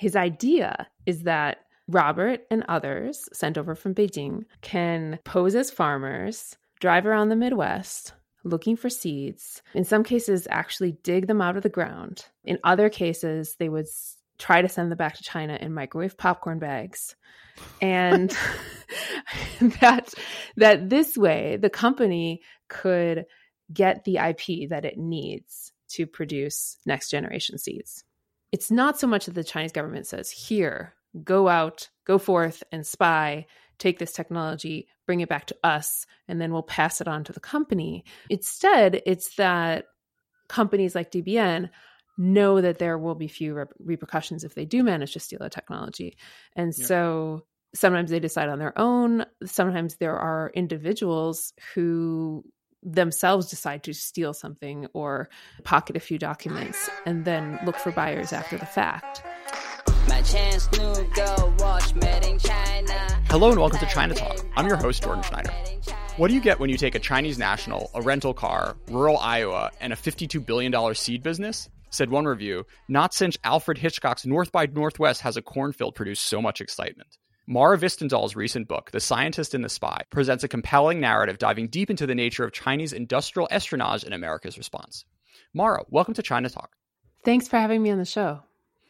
his idea is that Robert and others sent over from Beijing can pose as farmers, drive around the Midwest looking for seeds. In some cases, actually dig them out of the ground. In other cases, they would try to send them back to China in microwave popcorn bags. And that that this way the company could get the IP that it needs to produce next generation seeds. It's not so much that the Chinese government says, here, go out, go forth and spy, take this technology, bring it back to us, and then we'll pass it on to the company. Instead, it's that companies like DBN know that there will be few rep- repercussions if they do manage to steal the technology. And yeah. so sometimes they decide on their own. Sometimes there are individuals who themselves decide to steal something or pocket a few documents and then look for buyers after the fact. Hello and welcome to China Talk. I'm your host, Jordan Schneider. What do you get when you take a Chinese national, a rental car, rural Iowa, and a $52 billion seed business? Said one review, not since Alfred Hitchcock's North by Northwest has a cornfield produced so much excitement. Mara Hvistendahl's recent book, The Scientist and the Spy, presents a compelling narrative diving deep into the nature of Chinese industrial espionage and America's response. Mara, welcome to China Talk. Thanks for having me on the show.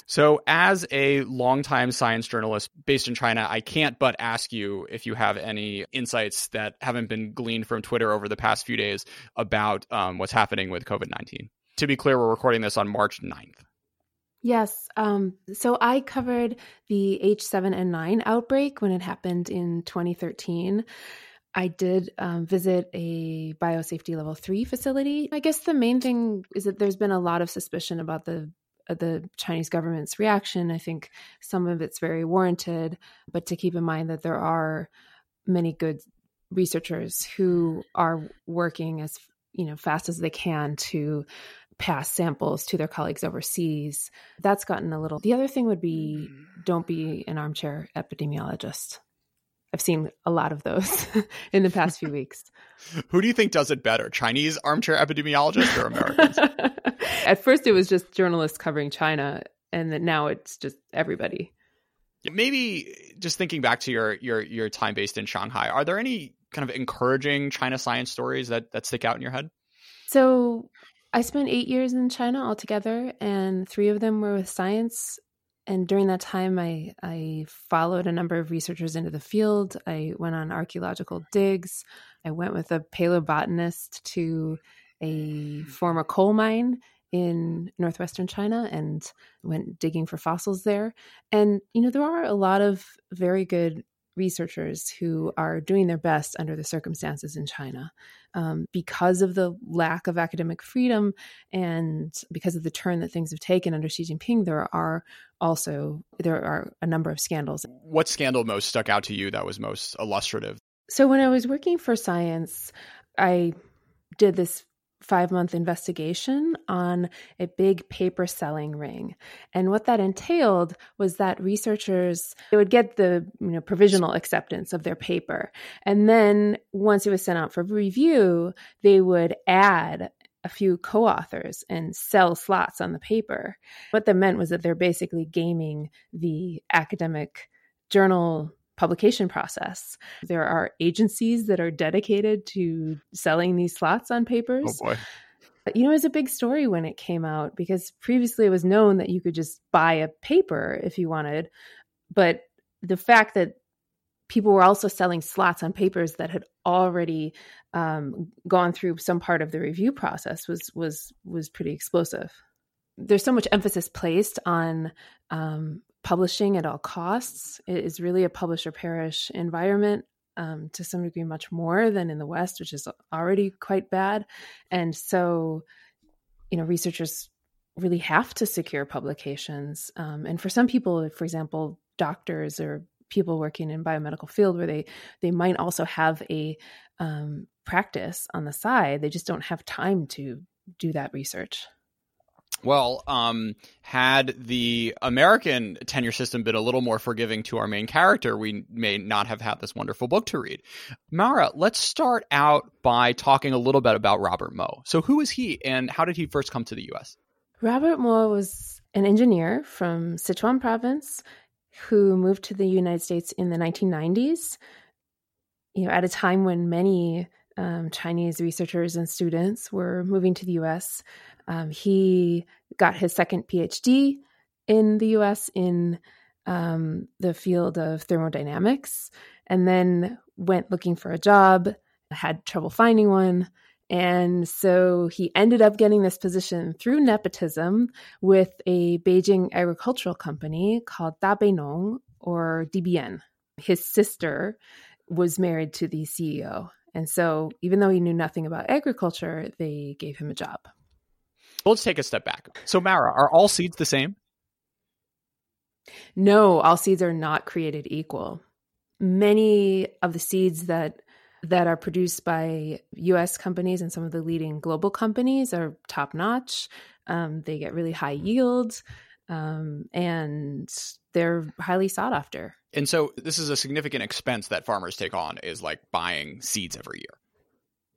So, as a longtime science journalist based in China, I can't but ask you if you have any insights that haven't been gleaned from Twitter over the past few days about um, what's happening with COVID 19. To be clear, we're recording this on March 9th. Yes. Um, so I covered the H7N9 outbreak when it happened in 2013. I did um, visit a biosafety level three facility. I guess the main thing is that there's been a lot of suspicion about the uh, the Chinese government's reaction. I think some of it's very warranted, but to keep in mind that there are many good researchers who are working as you know fast as they can to pass samples to their colleagues overseas. That's gotten a little. The other thing would be mm-hmm. don't be an armchair epidemiologist. I've seen a lot of those in the past few weeks. Who do you think does it better, Chinese armchair epidemiologists or Americans? At first, it was just journalists covering China, and then now it's just everybody. Maybe just thinking back to your your your time based in Shanghai, are there any kind of encouraging China science stories that that stick out in your head? So I spent eight years in China altogether, and three of them were with science. And during that time, I, I followed a number of researchers into the field. I went on archaeological digs. I went with a paleobotanist to a former coal mine in northwestern China and went digging for fossils there. And, you know, there are a lot of very good researchers who are doing their best under the circumstances in China. Um, because of the lack of academic freedom and because of the turn that things have taken under Xi Jinping, there are also there are a number of scandals. What scandal most stuck out to you that was most illustrative? So when I was working for Science, I did this five month investigation on a big paper selling ring. And what that entailed was that researchers they would get the you know provisional acceptance of their paper. And then once it was sent out for review, they would add a few co-authors and sell slots on the paper. What that meant was that they're basically gaming the academic journal publication process. There are agencies that are dedicated to selling these slots on papers. Oh boy. You know, it was a big story when it came out because previously it was known that you could just buy a paper if you wanted. But the fact that people were also selling slots on papers that had already um, gone through some part of the review process was was was pretty explosive. There's so much emphasis placed on um, publishing at all costs. It is really a publisher perish environment um, to some degree, much more than in the West, which is already quite bad. And so, you know, researchers really have to secure publications. Um, and for some people, for example, doctors or people working in biomedical field where they they might also have a um, practice on the side, they just don't have time to do that research. Well, um, had the American tenure system been a little more forgiving to our main character, we may not have had this wonderful book to read. Mara, let's start out by talking a little bit about Robert Mo. So, who is he and how did he first come to the U.S.? Robert Mo was an engineer from Sichuan province who moved to the United States in the 1990s. You know, at a time when many um, Chinese researchers and students were moving to the US. Um, he got his second PhD in the US in um, the field of thermodynamics and then went looking for a job, had trouble finding one. And so he ended up getting this position through nepotism with a Beijing agricultural company called Dabeinong or DBN. His sister was married to the CEO. And so, even though he knew nothing about agriculture, they gave him a job. Well, let's take a step back. So, Mara, are all seeds the same? No, all seeds are not created equal. Many of the seeds that that are produced by US companies and some of the leading global companies are top notch. Um, they get really high yields um, and they're highly sought after. And so this is a significant expense that farmers take on is like buying seeds every year.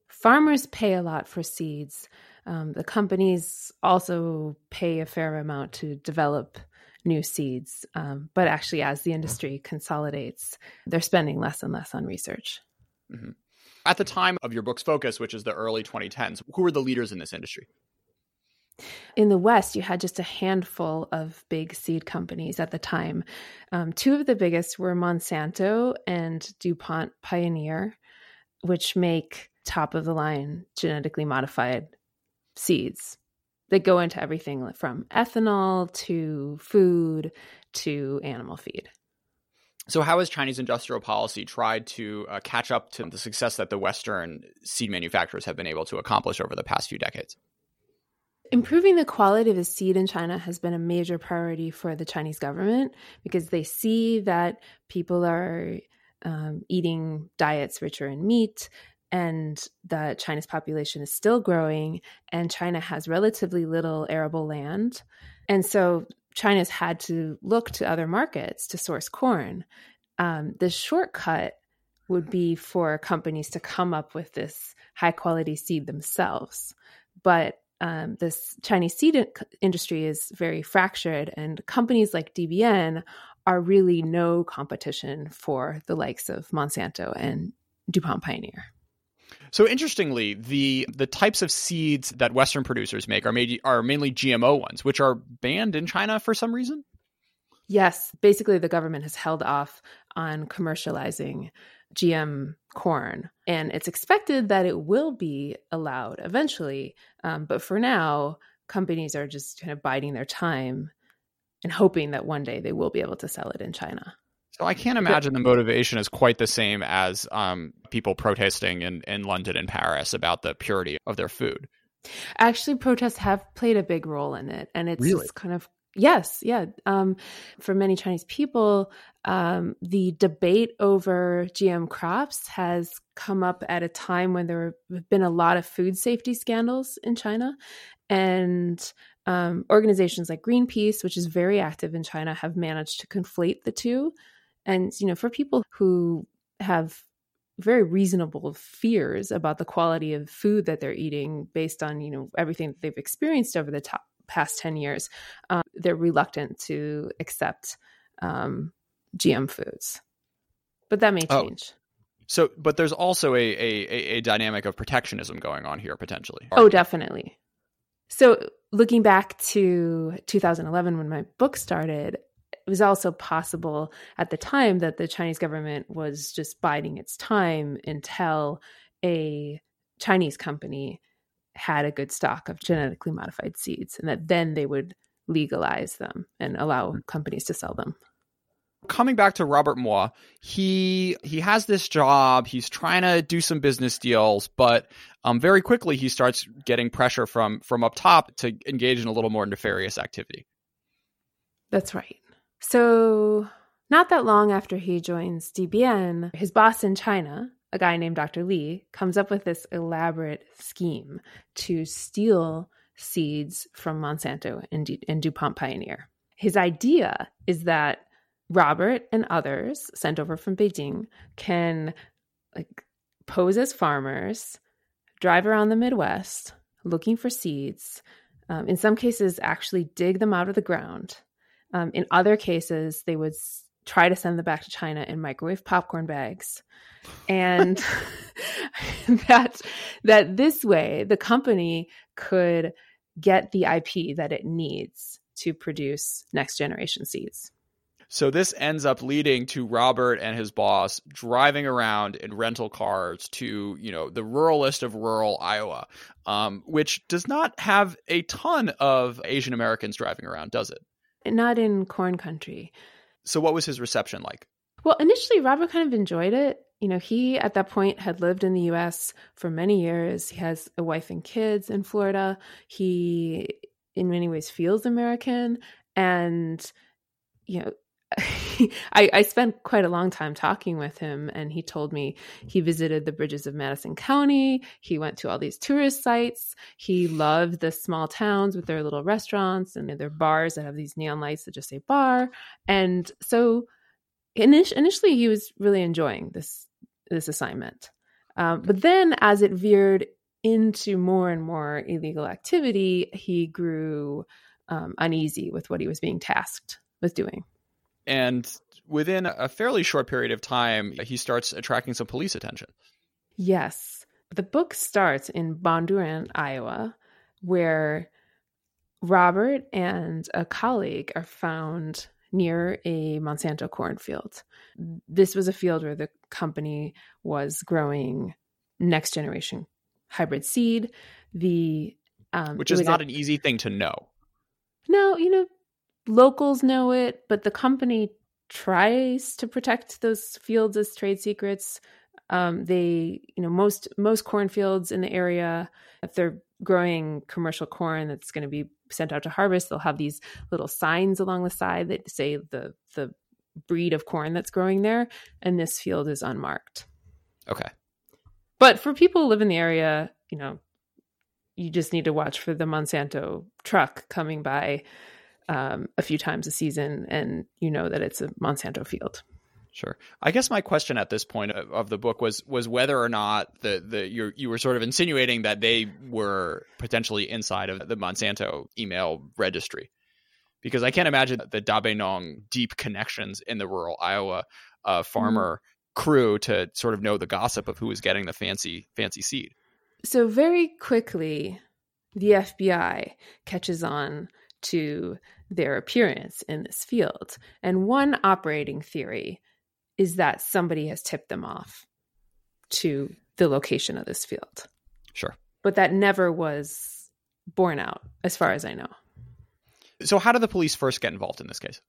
Farmers pay a lot for seeds. Um, the companies also pay a fair amount to develop new seeds. Um, but actually, as the industry consolidates, they're spending less and less on research. Mm-hmm. At the time of your book's focus, which is the early 2010s, who were the leaders in this industry? In the West, you had just a handful of big seed companies at the time. Um, two of the biggest were Monsanto and DuPont Pioneer, which make top of the line genetically modified seeds that go into everything from ethanol to food to animal feed. So, how has Chinese industrial policy tried to uh, catch up to the success that the Western seed manufacturers have been able to accomplish over the past few decades? Improving the quality of the seed in China has been a major priority for the Chinese government because they see that people are um, eating diets richer in meat and that China's population is still growing and China has relatively little arable land. And so China's had to look to other markets to source corn. Um, the shortcut would be for companies to come up with this high quality seed themselves. But um, this Chinese seed industry is very fractured, and companies like DBN are really no competition for the likes of Monsanto and DuPont Pioneer. So interestingly, the the types of seeds that Western producers make are made are mainly GMO ones, which are banned in China for some reason. Yes, basically the government has held off on commercializing GM corn. And it's expected that it will be allowed eventually. Um, but for now, companies are just kind of biding their time and hoping that one day they will be able to sell it in China. So I can't imagine the motivation is quite the same as um, people protesting in, in London and Paris about the purity of their food. Actually, protests have played a big role in it, and it's really? kind of Yes, yeah. Um, for many Chinese people, um, the debate over GM crops has come up at a time when there have been a lot of food safety scandals in China. And um, organizations like Greenpeace, which is very active in China, have managed to conflate the two. And, you know, for people who have very reasonable fears about the quality of food that they're eating based on, you know, everything that they've experienced over the top past 10 years, um, they're reluctant to accept um, GM foods. But that may oh. change. Oh. So, but there's also a, a, a dynamic of protectionism going on here potentially. Oh, definitely. So, looking back to 2011 when my book started, was also possible at the time that the Chinese government was just biding its time until a Chinese company had a good stock of genetically modified seeds and that then they would legalize them and allow hmm. companies to sell them coming back to Robert Mo, he he has this job. He's trying to do some business deals, but um, very quickly he starts getting pressure from from up top to engage in a little more nefarious activity. That's right. So not that long after he joins DBN, his boss in China, a guy named Dr. Li comes up with this elaborate scheme to steal seeds from Monsanto and, D- and DuPont Pioneer. His idea is that Robert and others sent over from Beijing can like pose as farmers, drive around the Midwest looking for seeds, Um, in some cases, actually dig them out of the ground. Um, in other cases, they would try to send them back to China in microwave popcorn bags, and that that this way the company could get the IP that it needs to produce next generation seeds. So this ends up leading to Robert and his boss driving around in rental cars to, you know, the ruralist of rural Iowa, um, which does not have a ton of Asian Americans driving around, does it? Not in corn country. So what was his reception like? Well, initially, Robert kind of enjoyed it. You know, he at that point had lived in the US for many years. He has a wife and kids in Florida. He, in many ways, feels American. And, you know, I, I, spent quite a long time talking with him, and he told me he visited the bridges of Madison County. He went to all these tourist sites. He loved the small towns with their little restaurants and their bars that have these neon lights that just say bar. And so, initially, he was really enjoying this this assignment. Um, but then, as it veered into more and more illegal activity, he grew um, uneasy with what he was being tasked with doing. And within a fairly short period of time, he starts attracting some police attention. Yes. The book starts in Bondurant, Iowa, where Robert and a colleague are found near a Monsanto cornfield. This was a field where the company was growing next generation hybrid seed. The um, which is not a, an easy thing to know. No, you know, locals know it, but the company tries to protect those fields as trade secrets. Um, they, you know, most most cornfields in the area, if they're growing commercial corn that's going to be sent out to harvest, they'll have these little signs along the side that say the the breed of corn that's growing there, and this field is unmarked. Okay. But for people who live in the area, you know, you just need to watch for the Monsanto truck coming by um, a few times a season, and you know that it's a Monsanto field. Sure. I guess my question at this point of, of, the book was was whether or not the the you you were sort of insinuating that they were potentially inside of the Monsanto email registry, because I can't imagine the Dabeinong deep connections in the rural Iowa uh, farmer mm. crew to sort of know the gossip of who was getting the fancy fancy seed. So very quickly, the FBI catches on to their appearance in this field. And one operating theory is that somebody has tipped them off to the location of this field. Sure. But that never was borne out, as far as I know. So, how did the police first get involved in this case?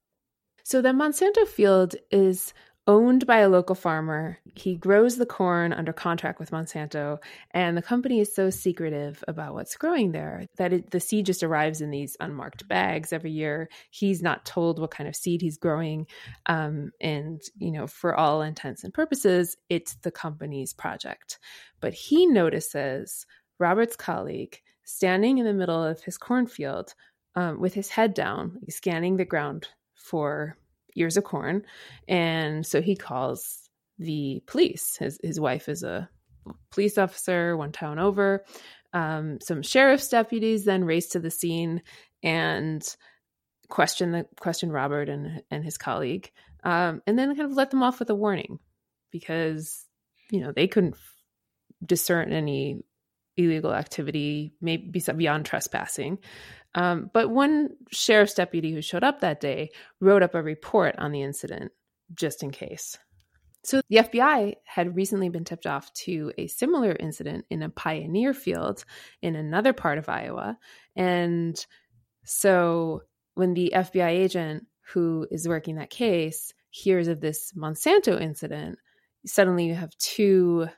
So, the Monsanto field is owned by a local farmer. He grows the corn under contract with Monsanto, and the company is so secretive about what's growing there that it, the seed just arrives in these unmarked bags every year. He's not told what kind of seed he's growing, um, and you know, for all intents and purposes, it's the company's project. But he notices Robert's colleague standing in the middle of his cornfield um, with his head down, scanning the ground for ears of corn. And so he calls the police. His, his wife is a police officer one town over. Um, some sheriff's deputies then race to the scene and question the question Robert and and his colleague, um, and then kind of let them off with a warning because you know they couldn't discern any illegal activity, maybe beyond trespassing. Um, but one sheriff's deputy who showed up that day wrote up a report on the incident just in case. So the FBI had recently been tipped off to a similar incident in a pioneer field in another part of Iowa. And so when the FBI agent who is working that case hears of this Monsanto incident, suddenly you have two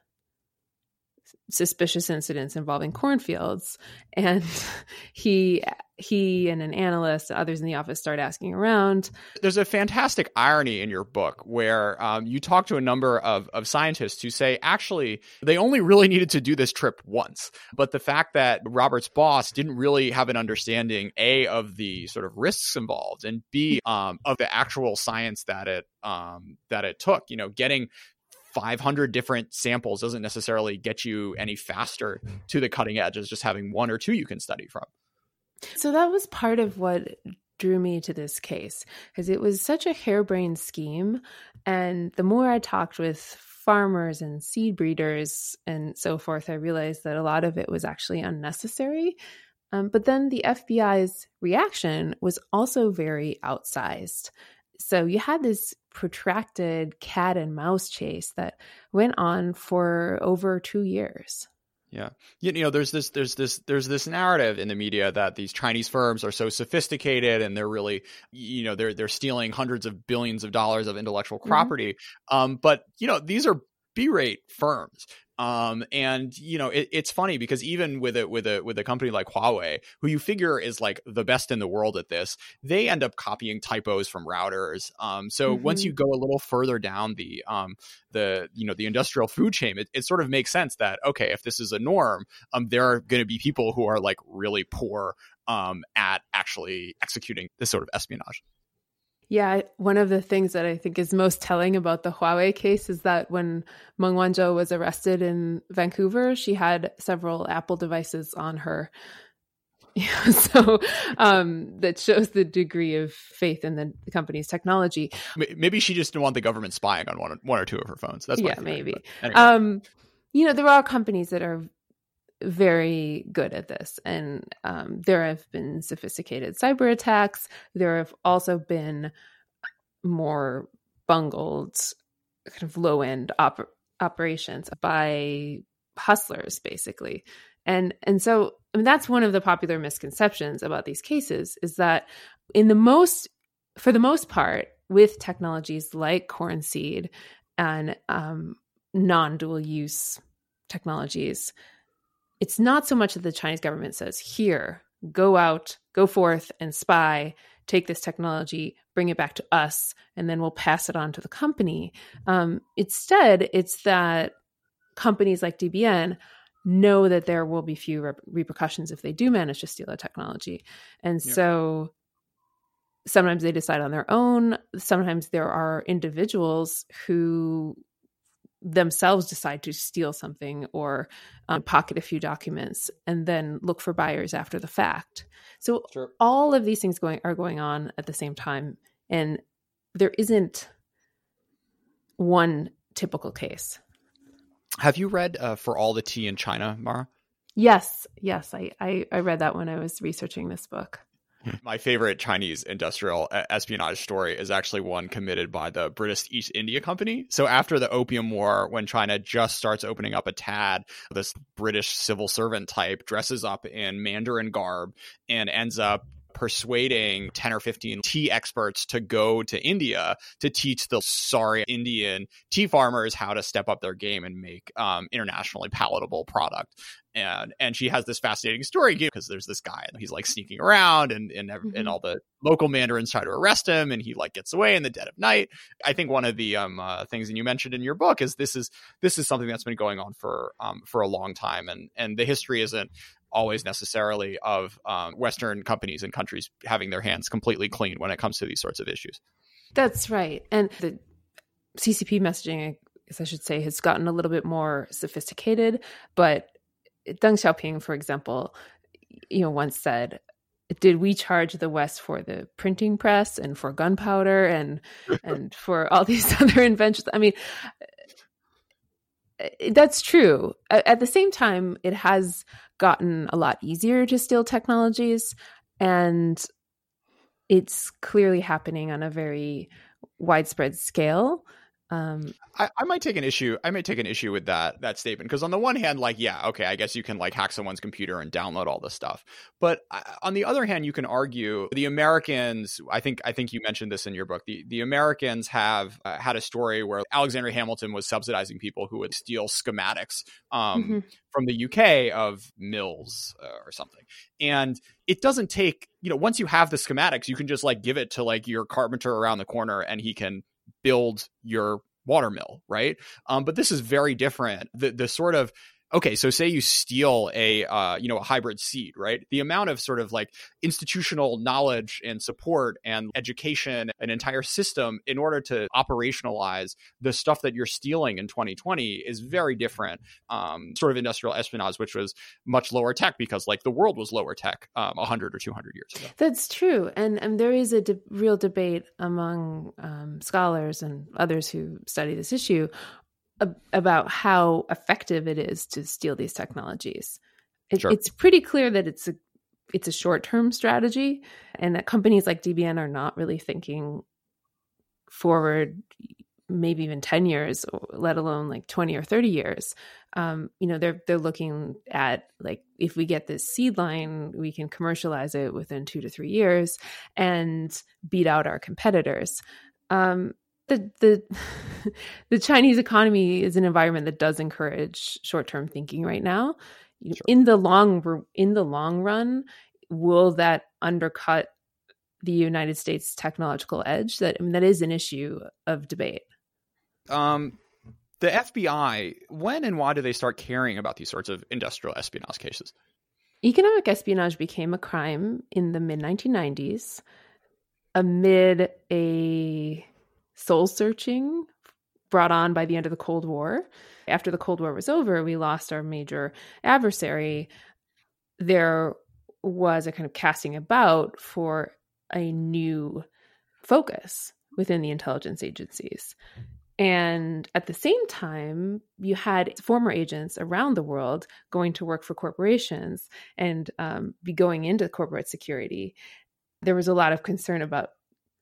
suspicious incidents involving cornfields. And he he and an analyst others in the office start asking around. There's a fantastic irony in your book where um, you talk to a number of, of scientists who say actually they only really needed to do this trip once. But the fact that robert's boss didn't really have an understanding a of the sort of risks involved and b um, of the actual science that it um, that it took you know getting 500 different samples doesn't necessarily get you any faster to the cutting edge as just having one or two you can study from. So that was part of what drew me to this case because it was such a harebrained scheme. And the more I talked with farmers and seed breeders and so forth, I realized that a lot of it was actually unnecessary. Um, but then the FBI's reaction was also very outsized. So you had this protracted cat and mouse chase that went on for over two years. Yeah. You, know, there's this there's this there's this narrative in the media that these Chinese firms are so sophisticated and they're really you know, they're they're stealing hundreds of billions of dollars of intellectual mm-hmm. property. Mm-hmm. Um, but you know, these are B-rate firms. Um, and you know, it, it's funny because even with it with a with a company like Huawei, who you figure is like the best in the world at this, they end up copying typos from routers. Um, so mm-hmm. once you go a little further down the um the you know the industrial food chain, it, it sort of makes sense that okay, if this is a norm, um, there are going to be people who are like really poor um at actually executing this sort of espionage. Yeah, one of the things that I think is most telling about the Huawei case is that when Meng Wanzhou was arrested in Vancouver, she had several Apple devices on her. Yeah, so um, that shows the degree of faith in the company's technology. Maybe she just didn't want the government spying on one, one or two of her phones. That's yeah, maybe. Anyway. Um, you know, there are companies that are very good at this. And um, there have been sophisticated cyber attacks. There have also been more bungled, kind of low end op- operations by hustlers, basically. And and so I mean, that's one of the popular misconceptions about these cases is that in the most, for the most part, with technologies like corn seed and um, non dual use technologies, it's not so much that the Chinese government says, here, go out, go forth and spy, take this technology, bring it back to us, and then we'll pass it on to the company. Um, instead, it's that companies like DBN know that there will be few rep- repercussions if they do manage to steal a technology. And yeah. so sometimes they decide on their own. Sometimes there are individuals who themselves decide to steal something or um, pocket a few documents and then look for buyers after the fact. So sure. all of these things going are going on at the same time, and there isn't one typical case. Have you read uh, "For All the Tea in China," Mara? Yes, yes, I, I I read that when I was researching this book. My favorite Chinese industrial uh, espionage story is actually one committed by the British East India Company. So after the Opium War, when China just starts opening up a tad, this British civil servant type dresses up in Mandarin garb and ends up persuading 10 or 15 tea experts to go to India to teach the sorry Indian tea farmers how to step up their game and make um, internationally palatable product and and she has this fascinating story because there's this guy and he's like sneaking around and and, mm-hmm. and all the local mandarins try to arrest him and he like gets away in the dead of night i think one of the um uh, things that you mentioned in your book is this is this is something that's been going on for um for a long time and and the history isn't always necessarily of um, western companies and countries having their hands completely clean when it comes to these sorts of issues that's right and the ccp messaging I should say, has gotten a little bit more sophisticated, but Deng Xiaoping, for example, you know, once said, "Did we charge the West for the printing press and for gunpowder and and for all these other inventions?" I mean, that's true. At the same time, it has gotten a lot easier to steal technologies, and it's clearly happening on a very widespread scale. Um, I, I might take an issue. I might take an issue with that that statement because on the one hand, like, yeah, okay, I guess you can like hack someone's computer and download all this stuff. But uh, on the other hand, you can argue the Americans. I think I think you mentioned this in your book. The the Americans have uh, had a story where Alexander Hamilton was subsidizing people who would steal schematics um, mm-hmm. from the UK of mills uh, or something, and it doesn't take you know once you have the schematics, you can just like give it to like your carpenter around the corner, and he can build your water mill, right? Um, but this is very different. The the sort of okay, so say you steal a uh, you know a hybrid seed, right? The amount of sort of like institutional knowledge and support and education, an entire system in order to operationalize the stuff that you're stealing in 2020 is very different. Um, sort of industrial espionage, which was much lower tech because like the world was lower tech um, 100 or 200 years ago. That's true, and and there is a de- real debate among um, scholars and others who study this issue about how effective it is to steal these technologies. It, sure. It's pretty clear that it's a it's a short term strategy, and that companies like DBN are not really thinking forward, maybe even ten years, let alone like twenty or thirty years. Um, you know, they're they're looking at like if we get this seed line, we can commercialize it within two to three years and beat out our competitors. Um, the the the Chinese economy is an environment that does encourage short term thinking right now. Sure. In the long in the long run, will that undercut the United States technological edge? That I mean, that is an issue of debate. Um, the FBI, when and why do they start caring about these sorts of industrial espionage cases? Economic espionage became a crime in the mid 1990s amid a soul searching brought on by the end of the Cold War. After the Cold War was over, we lost our major adversary. There was a kind of casting about for a new focus within the intelligence agencies. And at the same time, you had former agents around the world going to work for corporations and um, be going into corporate security. There was a lot of concern about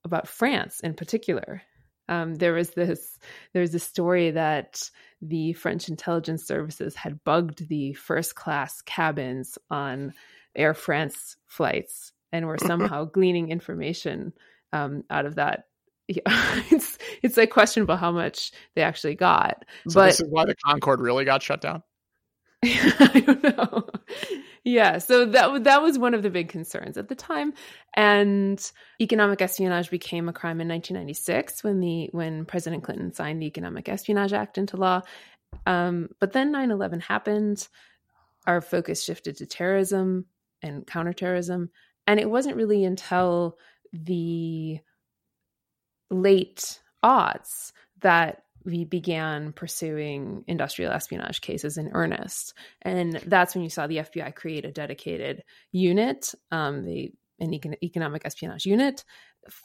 about France in particular um, there was this there's a story that the French intelligence services had bugged the first class cabins on Air France flights and were somehow gleaning information um, out of that. Yeah, it's it's like questionable how much they actually got. So but this is why the Concorde really got shut down. I don't know. Yeah, so that that was one of the big concerns at the time, and economic espionage became a crime in 1996 when the when President Clinton signed the Economic Espionage Act into law. Um, but then 9/11 happened. Our focus shifted to terrorism and counterterrorism, and it wasn't really until the late aughts that we began pursuing industrial espionage cases in earnest. And that's when you saw the FBI create a dedicated unit, um, the an econ- economic espionage unit,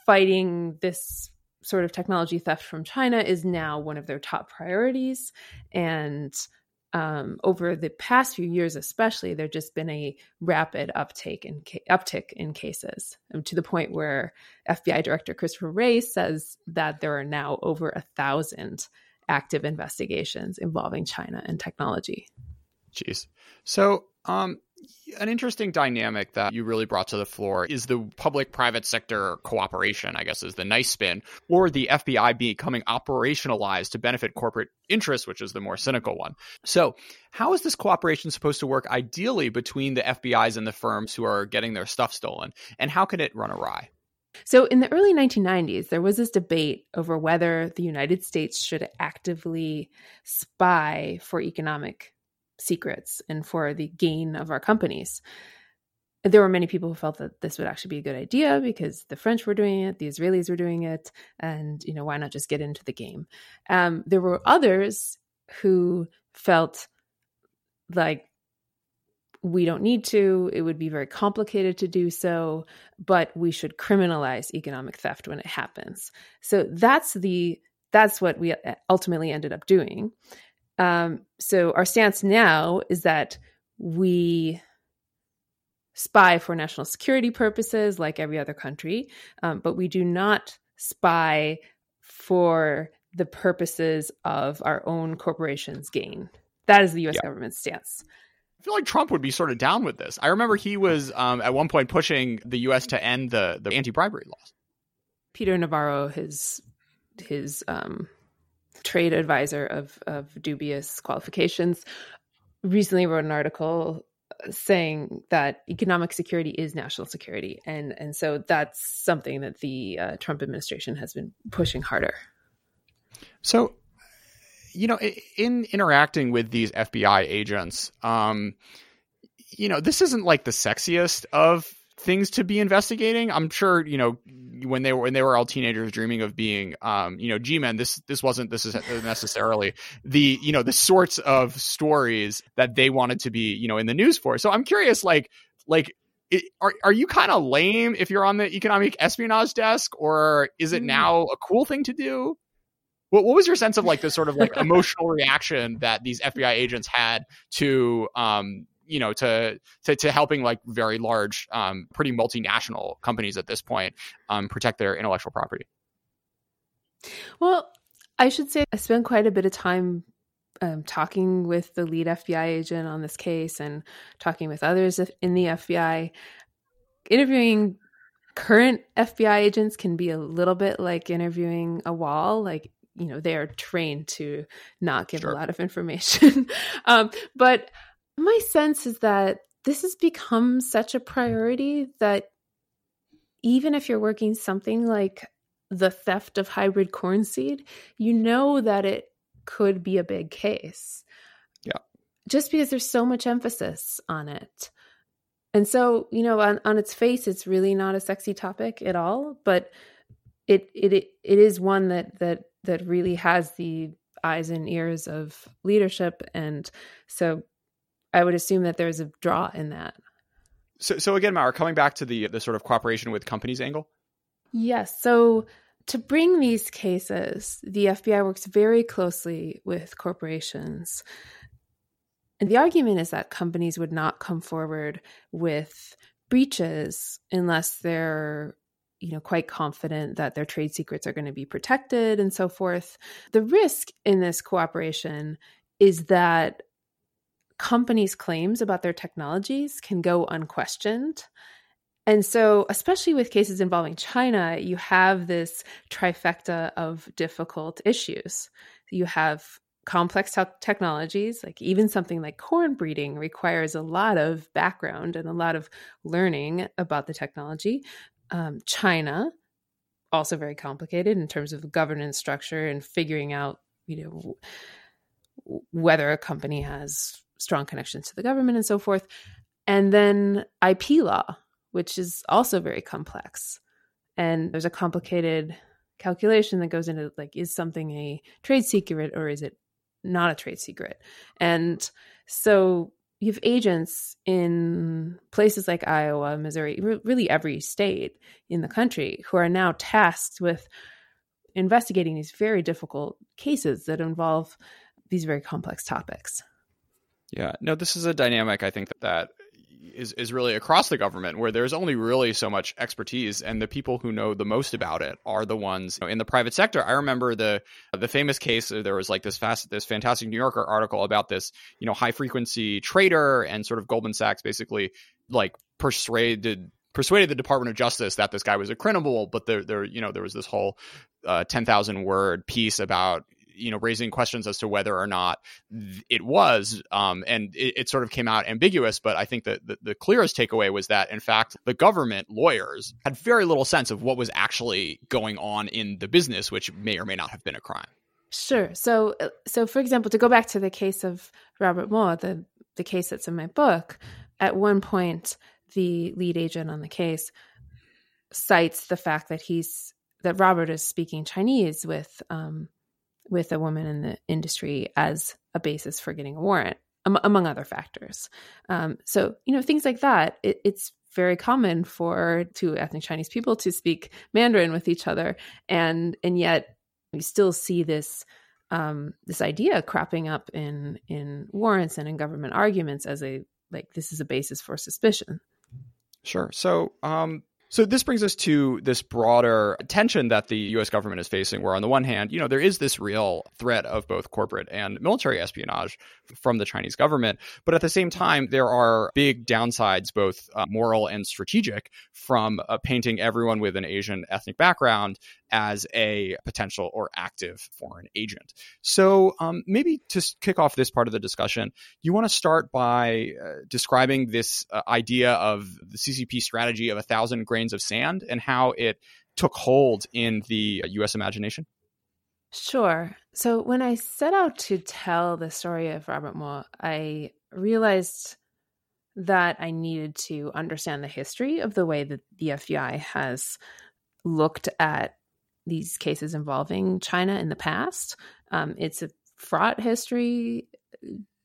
fighting this sort of technology theft from China is now one of their top priorities. And um, over the past few years, especially, there's just been a rapid uptake in ca- uptick in cases um, to the point where FBI Director Christopher Wray says that there are now over a thousand active investigations involving China and technology. Jeez. So, um, an interesting dynamic that you really brought to the floor is the public private sector cooperation, I guess is the nice spin, or the FBI becoming operationalized to benefit corporate interests, which is the more cynical one. So, how is this cooperation supposed to work ideally between the FBIs and the firms who are getting their stuff stolen? And how can it run awry? So, in the early 1990s, there was this debate over whether the United States should actively spy for economic secrets and for the gain of our companies. There were many people who felt that this would actually be a good idea because the French were doing it, the Israelis were doing it, and you know why not just get into the game? Um, there were others who felt like we don't need to. It would be very complicated to do so, but we should criminalize economic theft when it happens. So that's the that's what we ultimately ended up doing. Um, so our stance now is that we spy for national security purposes, like every other country, um, but we do not spy for the purposes of our own corporation's gain. That is the U.S. Yeah. government's stance. I feel like Trump would be sort of down with this. I remember he was um, at one point pushing the U.S. to end the the anti bribery laws. Peter Navarro, his his um, trade advisor of of dubious qualifications, recently wrote an article saying that economic security is national security, and and so that's something that the uh, Trump administration has been pushing harder. So you know, in interacting with these FBI agents, um, you know, this isn't like the sexiest of things to be investigating. I'm sure, you know, when they were when they were all teenagers dreaming of being um, you know, G-men, this this wasn't this is necessarily the, you know, the sorts of stories that they wanted to be, you know, in the news for. So I'm curious like like it, are are you kind of lame if you're on the economic espionage desk or is it mm. now a cool thing to do? What, what was your sense of like the sort of like emotional reaction that these FBI agents had to um, you know to to, to helping like very large um, pretty multinational companies at this point um, protect their intellectual property. Well i should say i spent quite a bit of time um, talking with the lead fbi agent on this case and talking with others in the fbi interviewing current fbi agents can be a little bit like interviewing a wall like you know they are trained to not give sure. a lot of information. Um, but my sense is that this has become such a priority that even if you're working something like the theft of hybrid corn seed, you know that it could be a big case. Yeah. Just because there's so much emphasis on it. And so, you know, on, on its face, it's really not a sexy topic at all, but it, it it it is one that that that really has the eyes and ears of leadership. And so I would assume that there's a draw in that. So, so again, Mara, coming back to the the sort of cooperation with companies angle. Yes. So to bring these cases, the FBI works very closely with corporations. And the argument is that companies would not come forward with breaches unless they're you know quite confident that their trade secrets are going to be protected and so forth. The risk in this cooperation is that companies' claims about their technologies can go unquestioned. And so, especially with cases involving China, you have this trifecta of difficult issues. You have complex te- technologies, like even something like corn breeding requires a lot of background and a lot of learning about the technology. Um, China, also very complicated in terms of governance structure and figuring out, you know, whether a company has strong connections to the government and so forth. And then IP law, which is also very complex. And there's a complicated calculation that goes into like, is something a trade secret or is it not a trade secret? And so you have agents in places like Iowa, Missouri, really every state in the country who are now tasked with investigating these very difficult cases that involve these very complex topics. Yeah, no, this is a dynamic I think that, that is is really across the government where there's only really so much expertise and the people who know the most about it are the ones you know, in the private sector. I remember the the famous case there was like this fast this fantastic New Yorker article about this, you know, high frequency trader and sort of Goldman Sachs basically like persuaded persuaded the Department of Justice that this guy was a criminal, but there there you know there was this whole uh, 10,000 word piece about you know raising questions as to whether or not it was um, and it, it, sort of came out ambiguous but i think that the, the, clearest takeaway was that in fact the government lawyers had very little sense of what was actually going on in the business which may or may not have been a crime. Sure. So uh, so for example to go back to the case of robert Mo the the case that's in my book at one point the lead agent on the case cites the fact that he's that Robert is speaking Chinese with um, with a woman in the industry as a basis for getting a warrant, among other factors. Um, so, you know, things like that, it, it's very common for two ethnic Chinese people to speak Mandarin with each other, and and yet we still see this um, this idea cropping up in in warrants and in government arguments as a like this is a basis for suspicion. Sure. So, um, so this brings us to this broader tension that the US government is facing, where on the one hand, you know, there is this real threat of both corporate and military espionage from the Chinese government. But at the same time, there are big downsides, both uh, moral and strategic, from uh, painting everyone with an Asian ethnic background as a potential or active foreign agent. So um, maybe to kick off this part of the discussion, you want to start by uh, describing this uh, idea of the CCP strategy of a thousand grains of sand and how it took hold in the U.S. imagination. Sure. So when I set out to tell the story of Robert Mo, I realized that I needed to understand the history of the way that the FBI has looked at these cases involving China in the past. Um, it's a fraught history.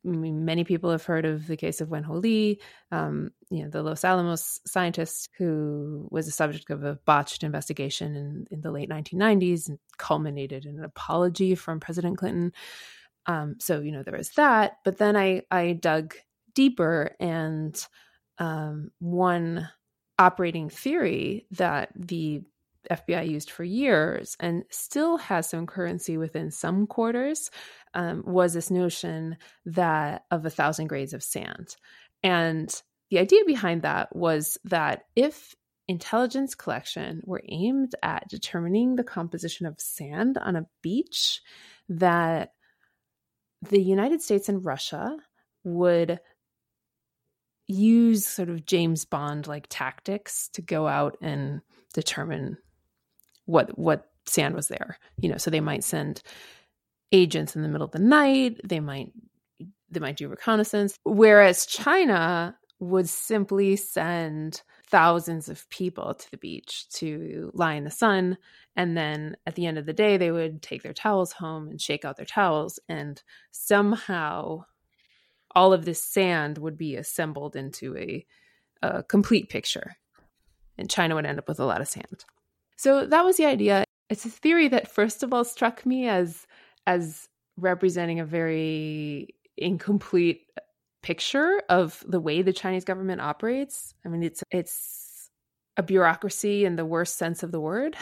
Many people have heard of the case of Wen Ho Lee, um, you know, the Los Alamos scientist who was the subject of a botched investigation in, in the late 1990s and culminated in an apology from President Clinton. Um, so, you know, there was that. But then I, I dug deeper and um, one operating theory that the FBI used for years and still has some currency within some quarters um, was this notion that of a thousand grades of sand. And the idea behind that was that if intelligence collection were aimed at determining the composition of sand on a beach, that the United States and Russia would use sort of James Bond like tactics to go out and determine what what sand was there. You know, so they might send agents in the middle of the night, they might they might do reconnaissance, whereas China would simply send thousands of people to the beach to lie in the sun and then at the end of the day they would take their towels home and shake out their towels and somehow all of this sand would be assembled into a, a complete picture. And China would end up with a lot of sand. So that was the idea. It's a theory that first of all struck me as as representing a very incomplete picture of the way the Chinese government operates. I mean, it's it's a bureaucracy in the worst sense of the word.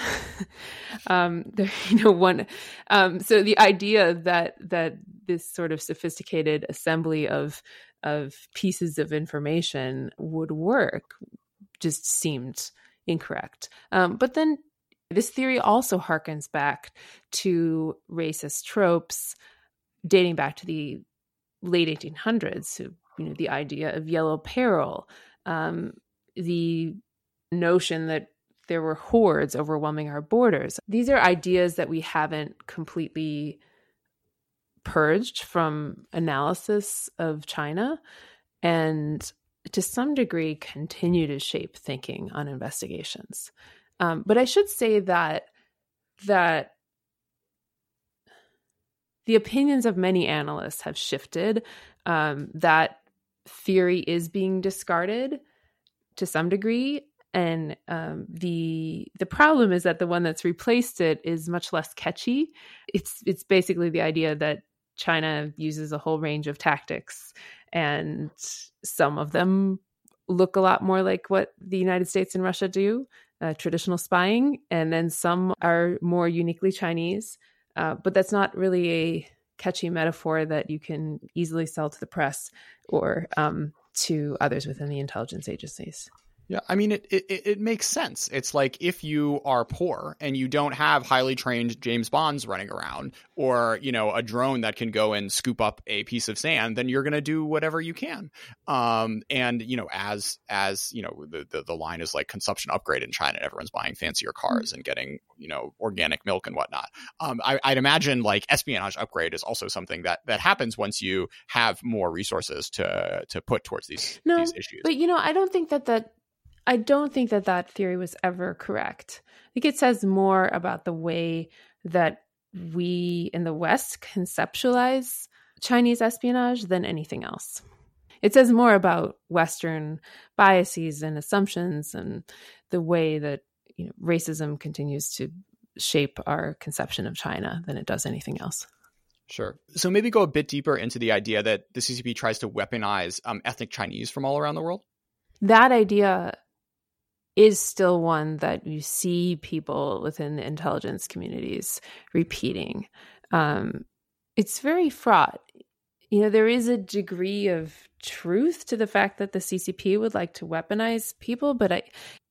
um, there, you know, one. Um, so the idea that that this sort of sophisticated assembly of of pieces of information would work just seemed incorrect. Um, but then this theory also harkens back to racist tropes dating back to the late 1800s. So, you know, the idea of yellow peril, um, the notion that there were hordes overwhelming our borders. These are ideas that we haven't completely purged from analysis of China and to some degree continue to shape thinking on investigations. Um, but I should say that that the opinions of many analysts have shifted. Um, that theory is being discarded to some degree and um, the the problem is that the one that's replaced it is much less catchy. It's it's basically the idea that China uses a whole range of tactics, and some of them look a lot more like what the United States and Russia do, uh, traditional spying, and then some are more uniquely Chinese. Uh, but that's not really a catchy metaphor that you can easily sell to the press or um, to others within the intelligence agencies. Yeah, I mean, it, it, it makes sense. It's like if you are poor and you don't have highly trained James Bonds running around, or you know a drone that can go and scoop up a piece of sand, then you're going to do whatever you can. Um, and you know, as as you know, the, the, the line is like consumption upgrade in China. Everyone's buying fancier cars mm-hmm. and getting you know organic milk and whatnot. Um, I, I'd imagine like espionage upgrade is also something that that happens once you have more resources to to put towards these no, these issues. But you know, I don't think that that I don't think that that theory was ever correct. I think it says more about the way that we in the West conceptualize Chinese espionage than anything else. It says more about Western biases and assumptions and the way that you know, racism continues to shape our conception of China than it does anything else. Sure. So maybe go a bit deeper into the idea that the CCP tries to weaponize um, ethnic Chinese from all around the world. That idea is still one that you see people within the intelligence communities repeating. Um, it's very fraught. You know, there is a degree of truth to the fact that the CCP would like to weaponize people, but I,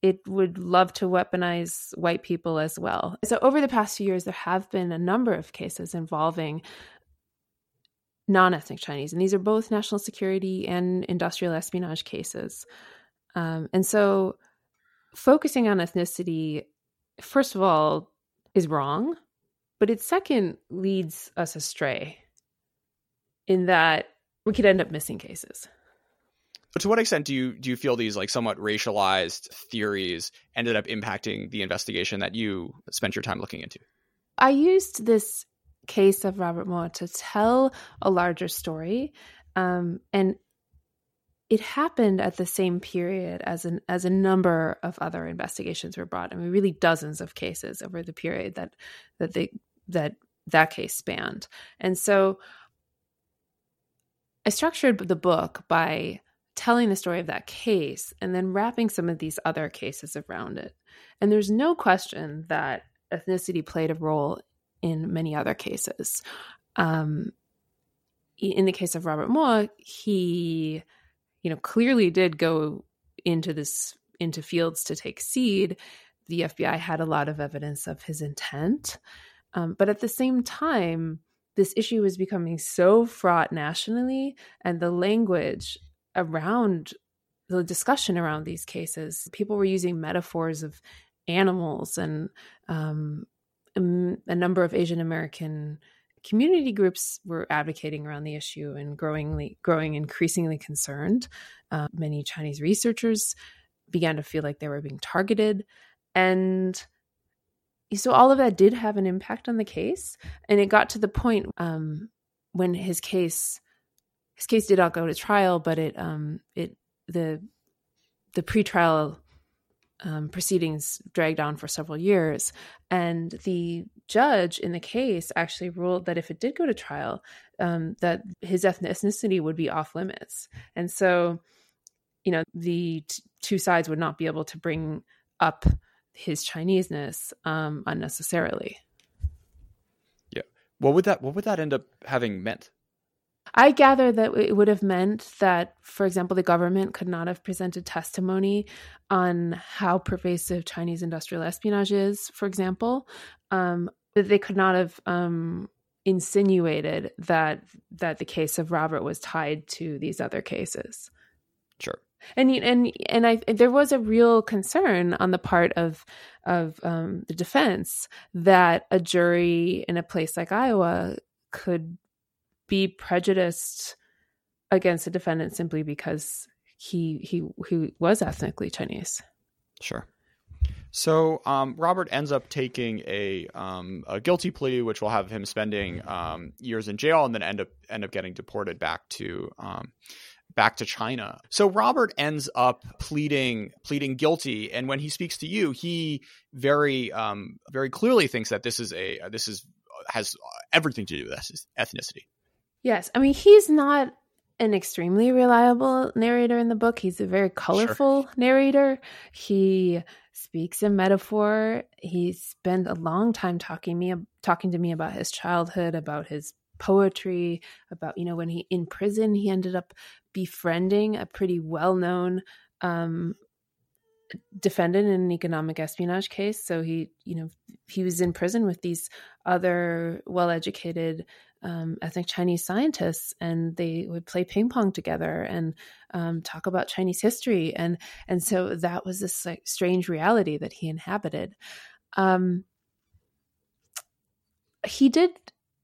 it would love to weaponize white people as well. So, over the past few years, there have been a number of cases involving non ethnic Chinese, and these are both national security and industrial espionage cases. Um, and so, focusing on ethnicity, first of all, is wrong. but it second leads us astray in that we could end up missing cases. But to what extent do you do you feel these like somewhat racialized theories ended up impacting the investigation that you spent your time looking into? I used this case of Robert Mo to tell a larger story, um, and it happened at the same period as an as a number of other investigations were brought. I mean, really dozens of cases over the period that that they that that case spanned, and so I structured the book by telling the story of that case and then wrapping some of these other cases around it. And there's no question that ethnicity played a role in many other cases. Um, in the case of Robert Mo, he, you know, clearly did go into this into fields to take seed. The FBI had a lot of evidence of his intent, um, but at the same time, this issue was becoming so fraught nationally, and the language around the discussion around these cases, people were using metaphors of animals and um, a number of Asian American community groups were advocating around the issue and growingly growing increasingly concerned. Uh, many Chinese researchers began to feel like they were being targeted, and so all of that did have an impact on the case. And it got to the point um, when his case his case did not go to trial, but it um, it the the pretrial um, proceedings dragged on for several years. And the judge in the case actually ruled that if it did go to trial, um, that his ethnicity would be off limits. And so, you know, the t- two sides would not be able to bring up his Chineseness um, unnecessarily. Yeah. What would that What would that end up having meant? I gather that it would have meant that, for example, the government could not have presented testimony on how pervasive Chinese industrial espionage is, for example. Um, they could not have um, insinuated that that the case of Robert was tied to these other cases. Sure. And and and I there was a real concern on the part of of um, the defense that a jury in a place like Iowa could be prejudiced against a defendant simply because he he he was ethnically Chinese. Sure. So um, Robert ends up taking a um, a guilty plea, which will have him spending um, years in jail, and then end up end up getting deported back to um, back to China. So Robert ends up pleading pleading guilty, and when he speaks to you, he very um, very clearly thinks that this is a this is has everything to do with ethnicity. Yes. I mean, he's not an extremely reliable narrator in the book. He's a very colorful sure. narrator. He speaks in metaphor. He spent a long time talking me talking to me about his childhood, about his poetry, about you know when he in prison he ended up befriending a pretty well-known um, defendant in an economic espionage case. So he, you know, he was in prison with these other well-educated um, ethnic Chinese scientists, and they would play ping pong together and um, talk about Chinese history, and and so that was this like strange reality that he inhabited. Um, he did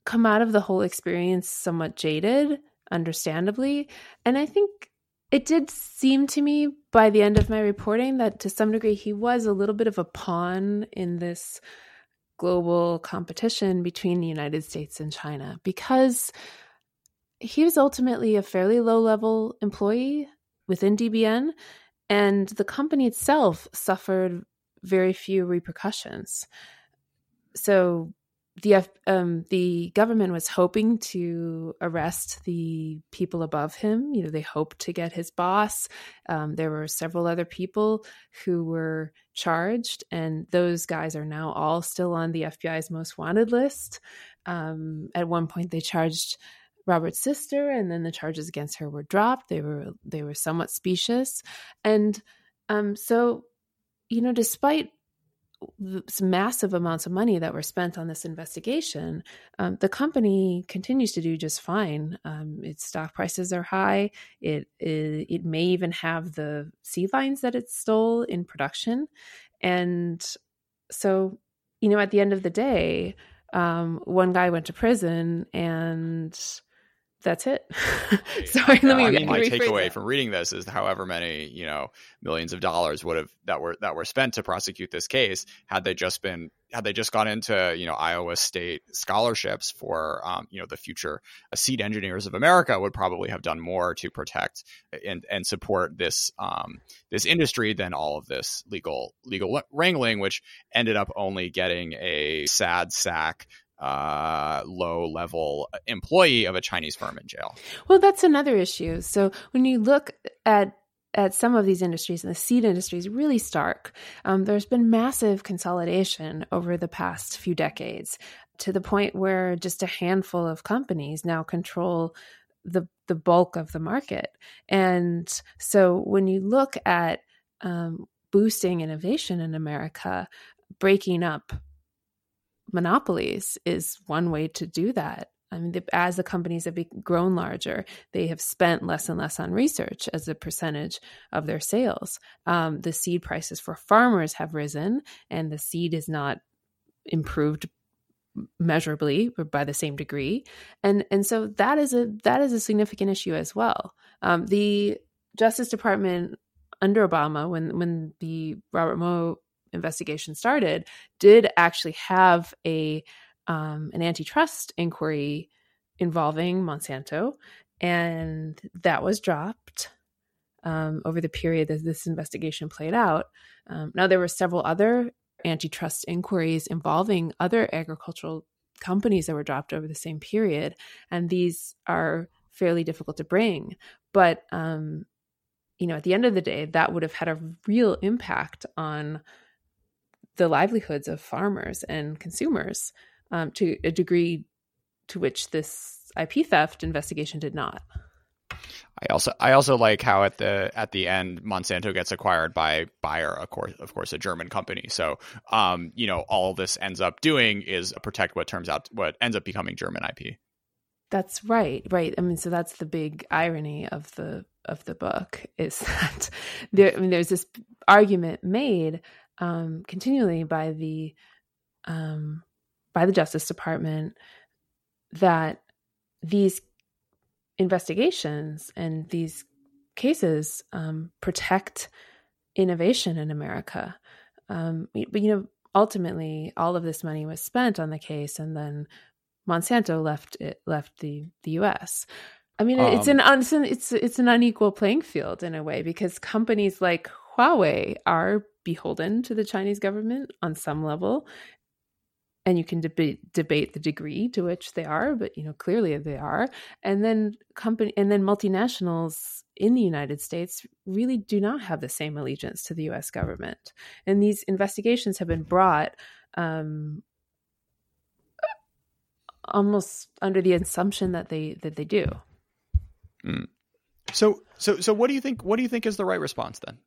come out of the whole experience somewhat jaded, understandably, and I think it did seem to me by the end of my reporting that to some degree he was a little bit of a pawn in this global competition between the United States and China because he was ultimately a fairly low level employee within DBN, and the company itself suffered very few repercussions. So the um, the government was hoping to arrest the people above him. You know, they hoped to get his boss. Um, there were several other people who were charged, and those guys are now all still on the FBI's most wanted list. Um, at one point, they charged Robert's sister, and then the charges against her were dropped. They were they were somewhat specious, and um, so you know, despite massive amounts of money that were spent on this investigation, um, the company continues to do just fine. Um, its stock prices are high. It, it, it may even have the seed lines that it stole in production, and so you know at the end of the day, Um, one guy went to prison, and that's it. Sorry, let me. I mean, my takeaway that. from reading this is however many you know millions of dollars would have that were that were spent to prosecute this case had they just been had they just gone into you know Iowa State scholarships for um, you know the future uh, seed engineers of America would probably have done more to protect and and support this um, this industry than all of this legal legal wrangling, which ended up only getting a sad sack uh, low level employee of a Chinese firm in jail. Well, that's another issue. So when you look at at some of these industries, and the seed industry is really stark. Um, there's been massive consolidation over the past few decades to the point where just a handful of companies now control the the bulk of the market. And so when you look at um, boosting innovation in America, breaking up monopolies is one way to do that. I mean, as the companies have grown larger, they have spent less and less on research as a percentage of their sales. Um, the seed prices for farmers have risen, and the seed is not improved measurably or by the same degree, and and so that is a that is a significant issue as well. Um, the Justice Department under Obama, when when the Robert Mo investigation started, did actually have a um, an antitrust inquiry involving Monsanto, and that was dropped um, over the period that this investigation played out. Um, now, there were several other antitrust inquiries involving other agricultural companies that were dropped over the same period, and these are fairly difficult to bring. But um, you know, at the end of the day, that would have had a real impact on the livelihoods of farmers and consumers um, to a degree to which this IP theft investigation did not. I also I also like how at the at the end Monsanto gets acquired by Bayer, of course, of course, a German company. So, um, you know, all this ends up doing is protect what turns out what ends up becoming German IP. That's right, right. I mean, so that's the big irony of the of the book is that there. I mean, there's this argument made um, continually by the um, by the Justice Department that these investigations and these cases um, protect innovation in America. Um, but you know, ultimately, all of this money was spent on the case, and then Monsanto left it left the the U.S. I mean, um, it's an it's it's an unequal playing field in a way because companies like Huawei are beholden to the Chinese government on some level. And you can debate debate the degree to which they are, but you know clearly they are. And then company and then multinationals in the United States really do not have the same allegiance to the U.S. government. And these investigations have been brought um, almost under the assumption that they that they do. Mm. So so so what do you think? What do you think is the right response then?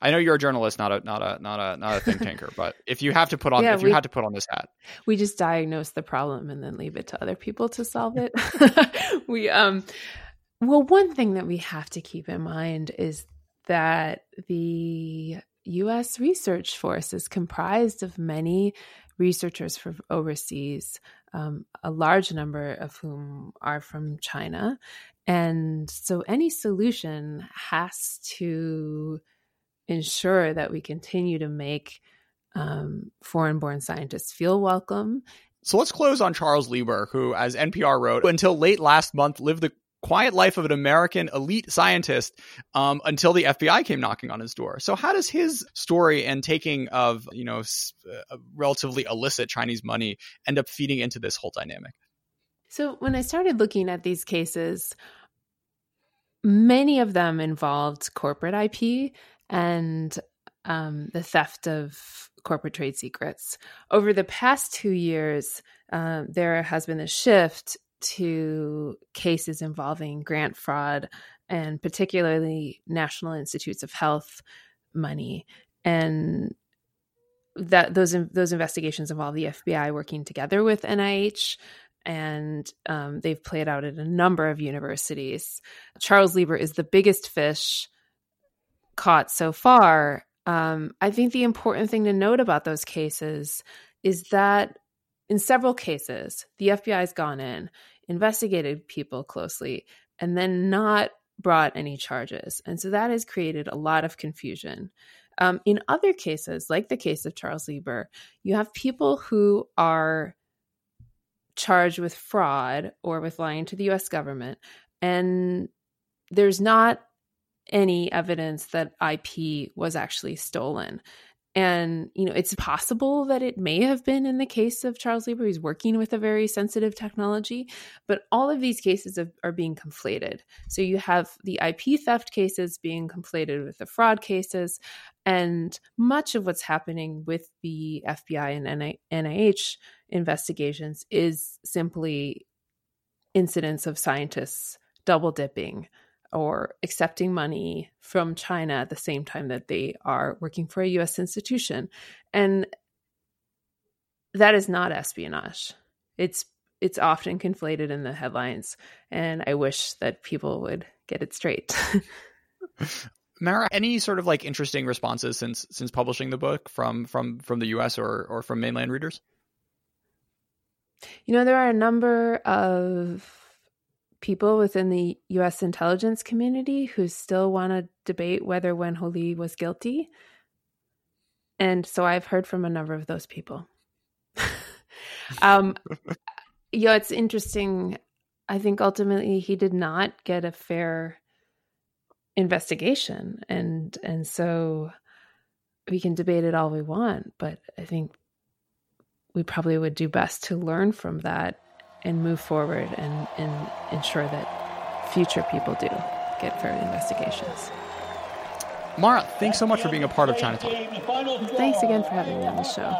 I know you're a journalist, not a not a not a not a think tanker, but if you have to put on yeah, if you we, had to put on this hat, we just diagnose the problem and then leave it to other people to solve it. we um well one thing that we have to keep in mind is that the US research force is comprised of many researchers from overseas, um, a large number of whom are from China. And so any solution has to ensure that we continue to make um, foreign born scientists feel welcome. So let's close on Charles Lieber, who, as NPR wrote, until late last month lived the quiet life of an American elite scientist um, until the FBI came knocking on his door. So how does his story and taking of you know uh, relatively illicit Chinese money end up feeding into this whole dynamic? So when I started looking at these cases, many of them involved corporate IP and um, the theft of corporate trade secrets. Over the past two years, uh, there has been a shift to cases involving grant fraud and particularly National Institutes of Health money. And that those those investigations involve the FBI working together with NIH, and um, they've played out at a number of universities. Charles Lieber is the biggest fish caught so far. Um, I think the important thing to note about those cases is that in several cases, the FBI has gone in, investigated people closely, and then not brought any charges. And so that has created a lot of confusion. Um, in other cases, like the case of Charles Lieber, you have people who are charged with fraud or with lying to the US government, and there's not any evidence that IP was actually stolen. And, you know, it's possible that it may have been in the case of Charles Lieber. He's working with a very sensitive technology, but all of these cases are being conflated. So you have the IP theft cases being conflated with the fraud cases. And much of what's happening with the FBI and NIH investigations is simply incidents of scientists double dipping or accepting money from China at the same time that they are working for a US institution. And that is not espionage. It's it's often conflated in the headlines and I wish that people would get it straight. Mara, any sort of like interesting responses since since publishing the book from from from the US or or from mainland readers? You know, there are a number of people within the US intelligence community who still want to debate whether Wen Ho was guilty. And so I've heard from a number of those people. um, yeah, it's interesting. I think ultimately he did not get a fair investigation, and and so we can debate it all we want, but I think we probably would do best to learn from that and move forward and, and ensure that future people do get fair investigations. Mara, thanks so much for being a part of China Talk. Thanks again for having me on the show.